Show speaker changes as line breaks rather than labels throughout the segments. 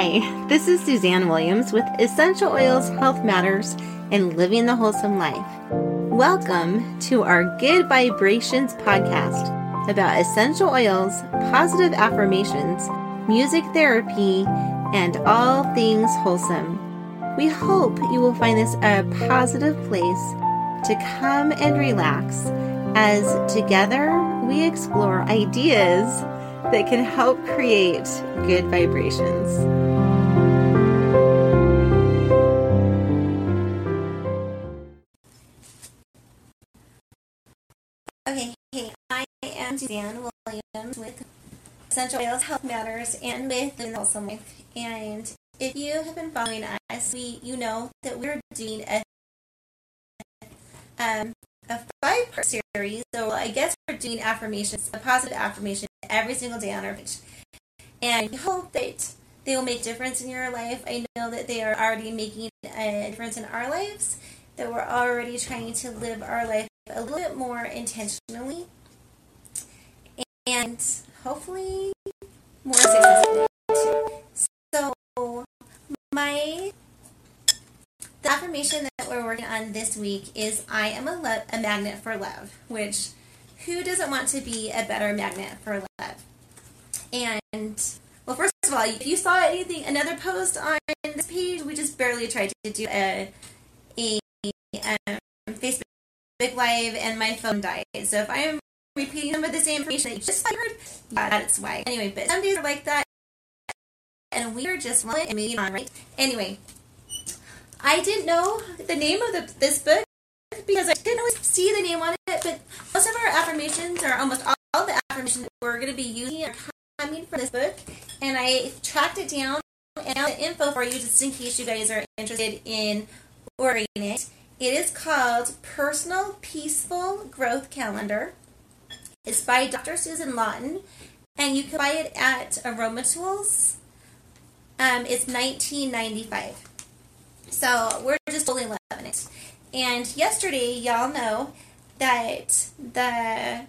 Hi, this is Suzanne Williams with Essential Oils Health Matters and Living the Wholesome Life. Welcome to our Good Vibrations podcast about essential oils, positive affirmations, music therapy, and all things wholesome. We hope you will find this a positive place to come and relax as together we explore ideas that can help create good vibrations. Essential Oils Health Matters and with the Wholesome Life. And if you have been following us, we you know that we're doing a um, a five part series. So I guess we're doing affirmations, a positive affirmation every single day on our page. And we hope that they will make difference in your life. I know that they are already making a difference in our lives, that we're already trying to live our life a little bit more intentionally and hopefully more successfully. So my the affirmation that we're working on this week is I am a, lo- a magnet for love, which who doesn't want to be a better magnet for love? And well, first of all, if you saw anything, another post on this page, we just barely tried to do a, a um, Facebook Live, and my phone died. So if I am repeating some of the same information that you just heard, yeah, that's why. Anyway, but some days are like that, and we are just moving on, right? Anyway, I didn't know the name of the, this book because I didn't always see the name on it, but most of our affirmations, or almost all, all the affirmations that we're going to be using, are coming from this book, and I tracked it down and the info for you just in case you guys are interested in ordering it. It is called Personal Peaceful Growth Calendar. It's by Dr. Susan Lawton, and you can buy it at AromaTools. Um, it's 1995. So we're just totally loving it. And yesterday, y'all know that the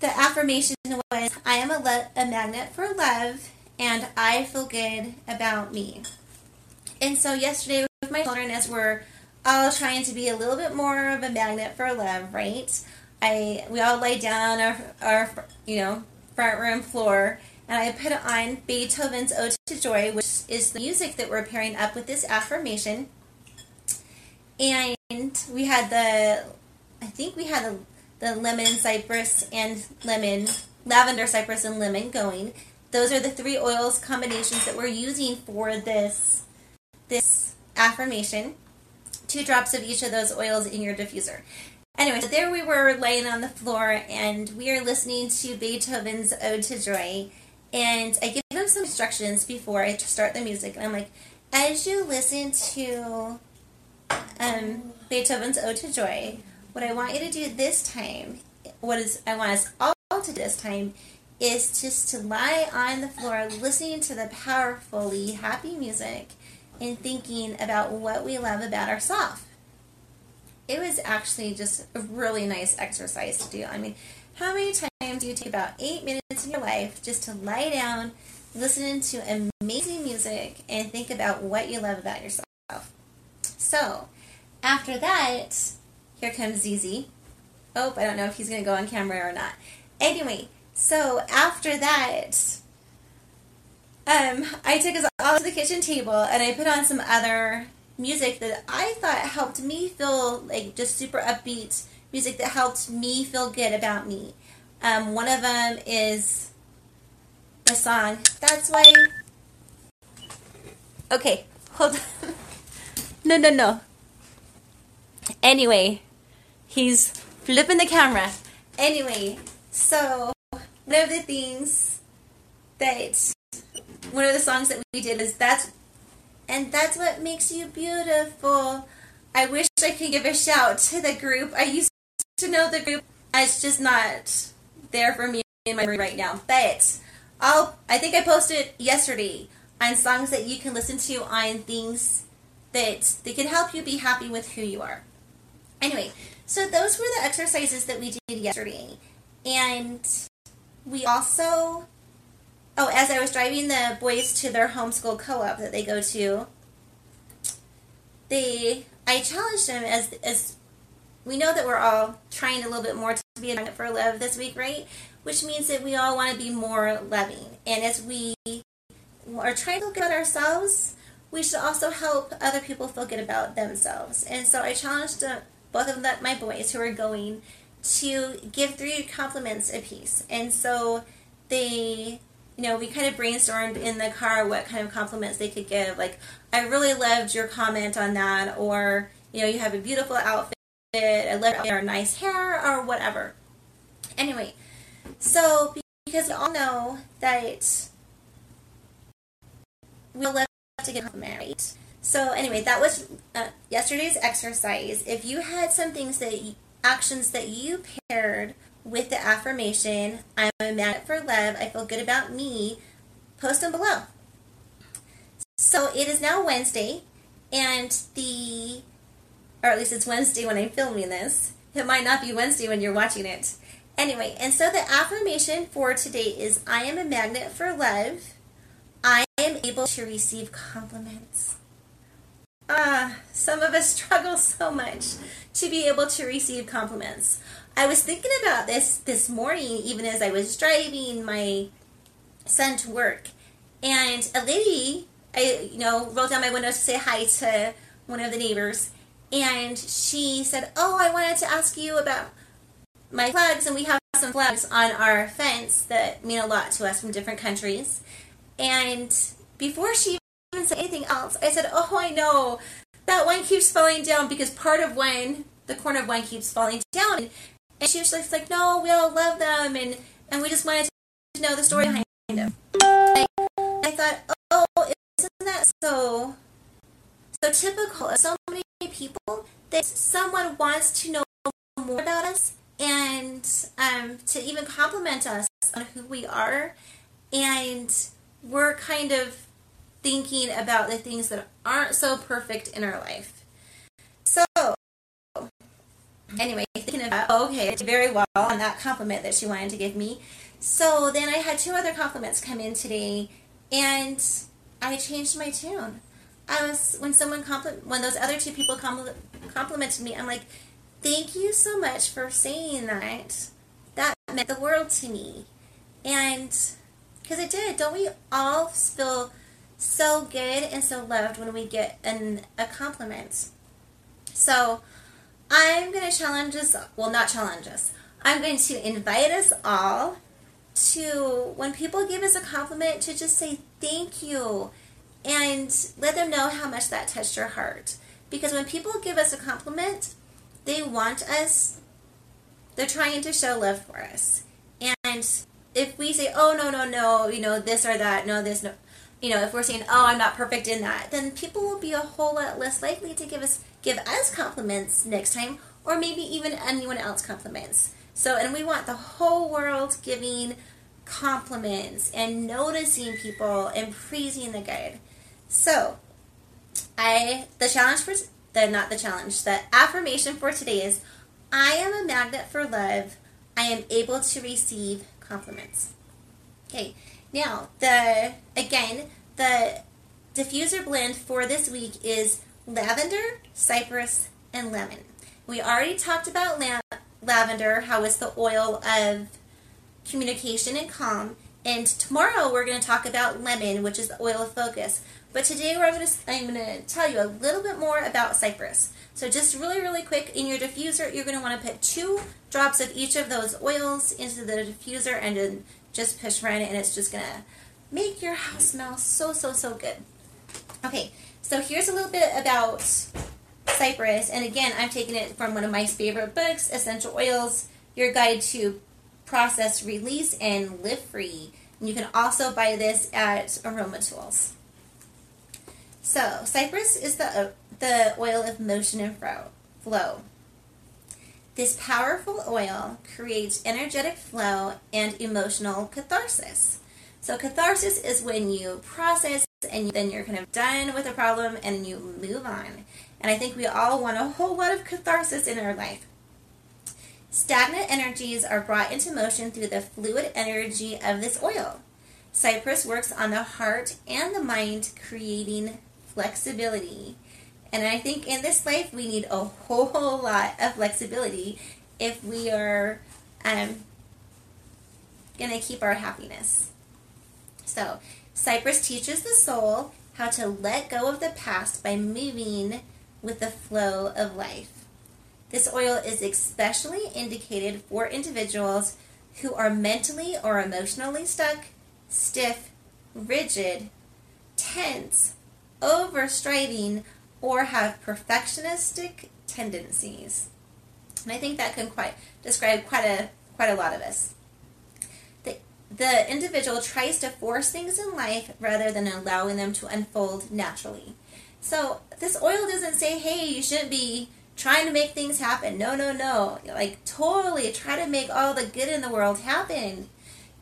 the affirmation was I am a, le- a magnet for love and I feel good about me. And so yesterday with my children as we're all trying to be a little bit more of a magnet for love, right? I we all lay down our, our you know front room floor and I put on Beethoven's Ode to Joy, which is the music that we're pairing up with this affirmation. And we had the, I think we had the, the lemon, cypress, and lemon, lavender, cypress, and lemon going. Those are the three oils combinations that we're using for this this affirmation. Two drops of each of those oils in your diffuser. Anyway, so there we were laying on the floor and we are listening to Beethoven's Ode to Joy and I give them some instructions before I start the music. And I'm like, as you listen to um, Beethoven's Ode to Joy, what I want you to do this time, what is I want us all to do this time, is just to lie on the floor listening to the powerfully happy music and thinking about what we love about ourselves. It was actually just a really nice exercise to do. I mean, how many times do you take about eight minutes in your life just to lie down, listen to amazing music, and think about what you love about yourself? So, after that, here comes ZZ. Oh, I don't know if he's going to go on camera or not. Anyway, so after that, um, I took us all to the kitchen table and I put on some other music that I thought helped me feel like just super upbeat music that helped me feel good about me. Um, one of them is the song. That's why. Okay, hold on. no, no, no. Anyway, he's flipping the camera. Anyway, so one of the things that one of the songs that we did is that's and that's what makes you beautiful. I wish I could give a shout to the group. I used to know the group. It's just not there for me in my memory right now. But I'll I think I posted yesterday on songs that you can listen to on things that they can help you be happy with who you are. Anyway, so those were the exercises that we did yesterday. And we also oh, as I was driving the boys to their homeschool co-op that they go to, they I challenged them as as we know that we're all trying a little bit more to be a magnet for love this week, right? Which means that we all want to be more loving. And as we are trying to feel good ourselves, we should also help other people feel good about themselves. And so I challenged uh, both of the, my boys who are going to give three compliments a piece. And so they, you know, we kind of brainstormed in the car what kind of compliments they could give. Like, I really loved your comment on that, or, you know, you have a beautiful outfit I love your nice hair or whatever. Anyway, so because we all know that we love to get complimented, right? So anyway, that was uh, yesterday's exercise. If you had some things that you, actions that you paired with the affirmation, I'm a magnet for love, I feel good about me, post them below. So it is now Wednesday, and the or at least it's Wednesday when I'm filming this. It might not be Wednesday when you're watching it. Anyway, and so the affirmation for today is I am a magnet for love. I am able to receive compliments. Ah, some of us struggle so much to be able to receive compliments. I was thinking about this this morning, even as I was driving my son to work, and a lady, I you know, rolled down my window to say hi to one of the neighbors, and she said, "Oh, I wanted to ask you about my flags, and we have some flags on our fence that mean a lot to us from different countries." And before she even said anything else, I said, "Oh, I know that one keeps falling down because part of one, the corner of one, keeps falling down." And she was just like, "No, we all love them, and and we just wanted to know the story behind them." I thought, "Oh, isn't that so?" So typical of so many people that someone wants to know more about us and um, to even compliment us on who we are. And we're kind of thinking about the things that aren't so perfect in our life. So, anyway, thinking about, oh, okay, very well on that compliment that she wanted to give me. So then I had two other compliments come in today, and I changed my tune. I was when someone compliment when those other two people compl- complimented me, I'm like, thank you so much for saying that. That meant the world to me, and because it did. Don't we all feel so good and so loved when we get an, a compliment? So I'm going to challenge us. Well, not challenge us. I'm going to invite us all to when people give us a compliment to just say thank you and let them know how much that touched your heart. Because when people give us a compliment, they want us, they're trying to show love for us. And if we say, oh, no, no, no, you know, this or that, no, this, no, you know, if we're saying, oh, I'm not perfect in that, then people will be a whole lot less likely to give us, give us compliments next time, or maybe even anyone else compliments. So, and we want the whole world giving compliments and noticing people and praising the good. So, I the challenge for the not the challenge, the affirmation for today is I am a magnet for love. I am able to receive compliments. Okay. Now, the again, the diffuser blend for this week is lavender, cypress, and lemon. We already talked about la- lavender, how it's the oil of communication and calm. And tomorrow we're going to talk about lemon, which is the oil of focus. But today I'm going to I'm going to tell you a little bit more about cypress. So just really really quick in your diffuser, you're going to want to put two drops of each of those oils into the diffuser and then just push right and it's just to make your house smell so so so good. Okay, so here's a little bit about cypress and again I'm taking it from one of my favorite books, Essential Oils, your guide to process release and live free. And you can also buy this at AromaTools. So, cypress is the, the oil of motion and flow. This powerful oil creates energetic flow and emotional catharsis. So, catharsis is when you process and then you're kind of done with a problem and you move on. And I think we all want a whole lot of catharsis in our life. Stagnant energies are brought into motion through the fluid energy of this oil. Cypress works on the heart and the mind, creating flexibility. And I think in this life, we need a whole lot of flexibility if we are um, going to keep our happiness. So, Cypress teaches the soul how to let go of the past by moving with the flow of life. This oil is especially indicated for individuals who are mentally or emotionally stuck, stiff, rigid, tense, overstriding, or have perfectionistic tendencies. And I think that can quite describe quite a quite a lot of us. The, the individual tries to force things in life rather than allowing them to unfold naturally. So this oil doesn't say, hey, you shouldn't be trying to make things happen. No, no, no. Like totally try to make all the good in the world happen.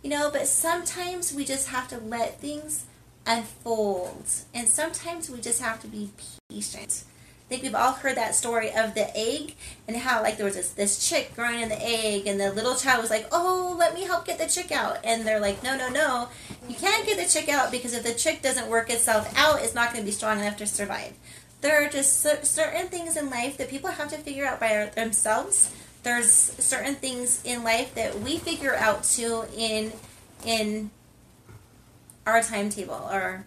You know, but sometimes we just have to let things unfold. And sometimes we just have to be patient. I think we've all heard that story of the egg and how like there was this, this chick growing in the egg and the little child was like, oh, let me help get the chick out. And they're like, no, no, no, you can't get the chick out because if the chick doesn't work itself out, it's not going to be strong enough to survive. There are just certain things in life that people have to figure out by themselves. There's certain things in life that we figure out too in in our timetable or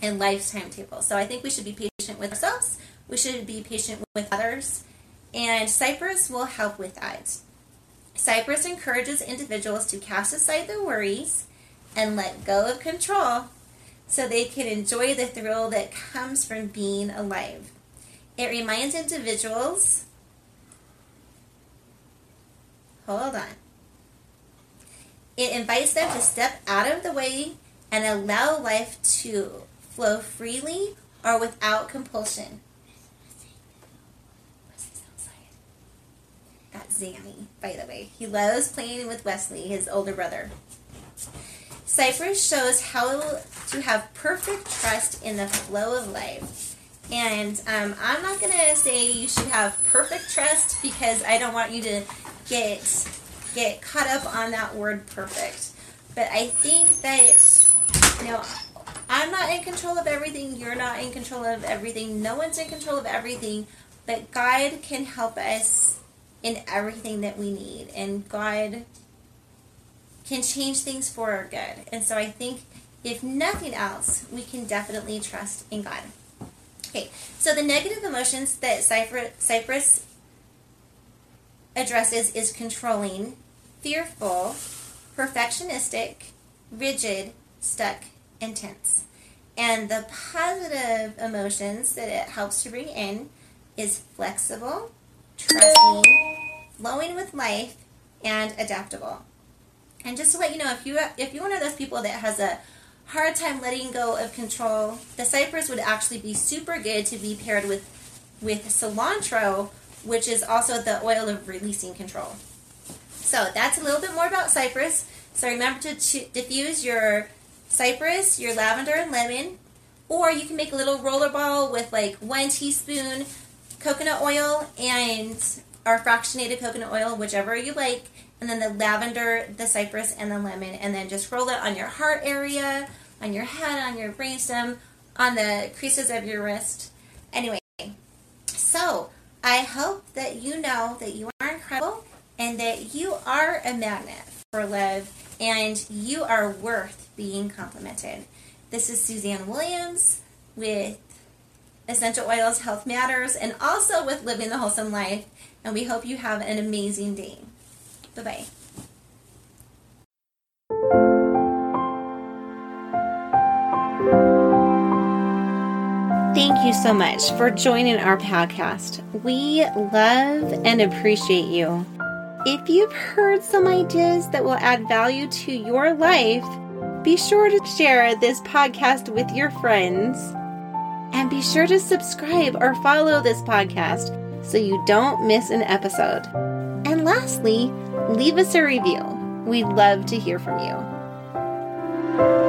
in life's timetable. So I think we should be patient with ourselves we should be patient with others, and Cypress will help with that. Cypress encourages individuals to cast aside their worries and let go of control so they can enjoy the thrill that comes from being alive. It reminds individuals, hold on. It invites them to step out of the way and allow life to flow freely or without compulsion. That's Zanny, by the way. He loves playing with Wesley, his older brother. Cypress shows how to have perfect trust in the flow of life. And um, I'm not going to say you should have perfect trust because I don't want you to get get caught up on that word perfect. But I think that, know, I'm not in control of everything. You're not in control of everything. No one's in control of everything. But God can help us in everything that we need. And God can change things for our good. And so I think if nothing else, we can definitely trust in God. Okay, so the negative emotions that Cypress addresses is controlling, fearful, perfectionistic, rigid, stuck, and tense. And the positive emotions that it helps to bring in is flexible, trusting, flowing with life, and adaptable. And just to let you know, if you if you're one of those people that has a hard time letting go of control, the cypress would actually be super good to be paired with with cilantro, which is also the oil of releasing control. So that's a little bit more about cypress. So remember to diffuse your cypress, your lavender, and lemon. Or you can make a little roller ball with like one teaspoon coconut oil and or fractionated coconut oil, whichever you like, and then the lavender, the cypress, and the lemon, and then just roll it on your heart area, on your head, on your brainstem, on the creases of your wrist. Anyway, so I hope that you know that you are incredible and that you are a magnet for love and you are worth being complimented. This is Suzanne Williams with Essential Oils Health Matters and also with Living the Wholesome Life. And we hope you have an amazing day. Bye bye. Thank you so much for joining our podcast. We love and appreciate you. If you've heard some ideas that will add value to your life, be sure to share this podcast with your friends and be sure to subscribe or follow this podcast so you don't miss an episode. And lastly, leave us a review. We'd love to hear from you.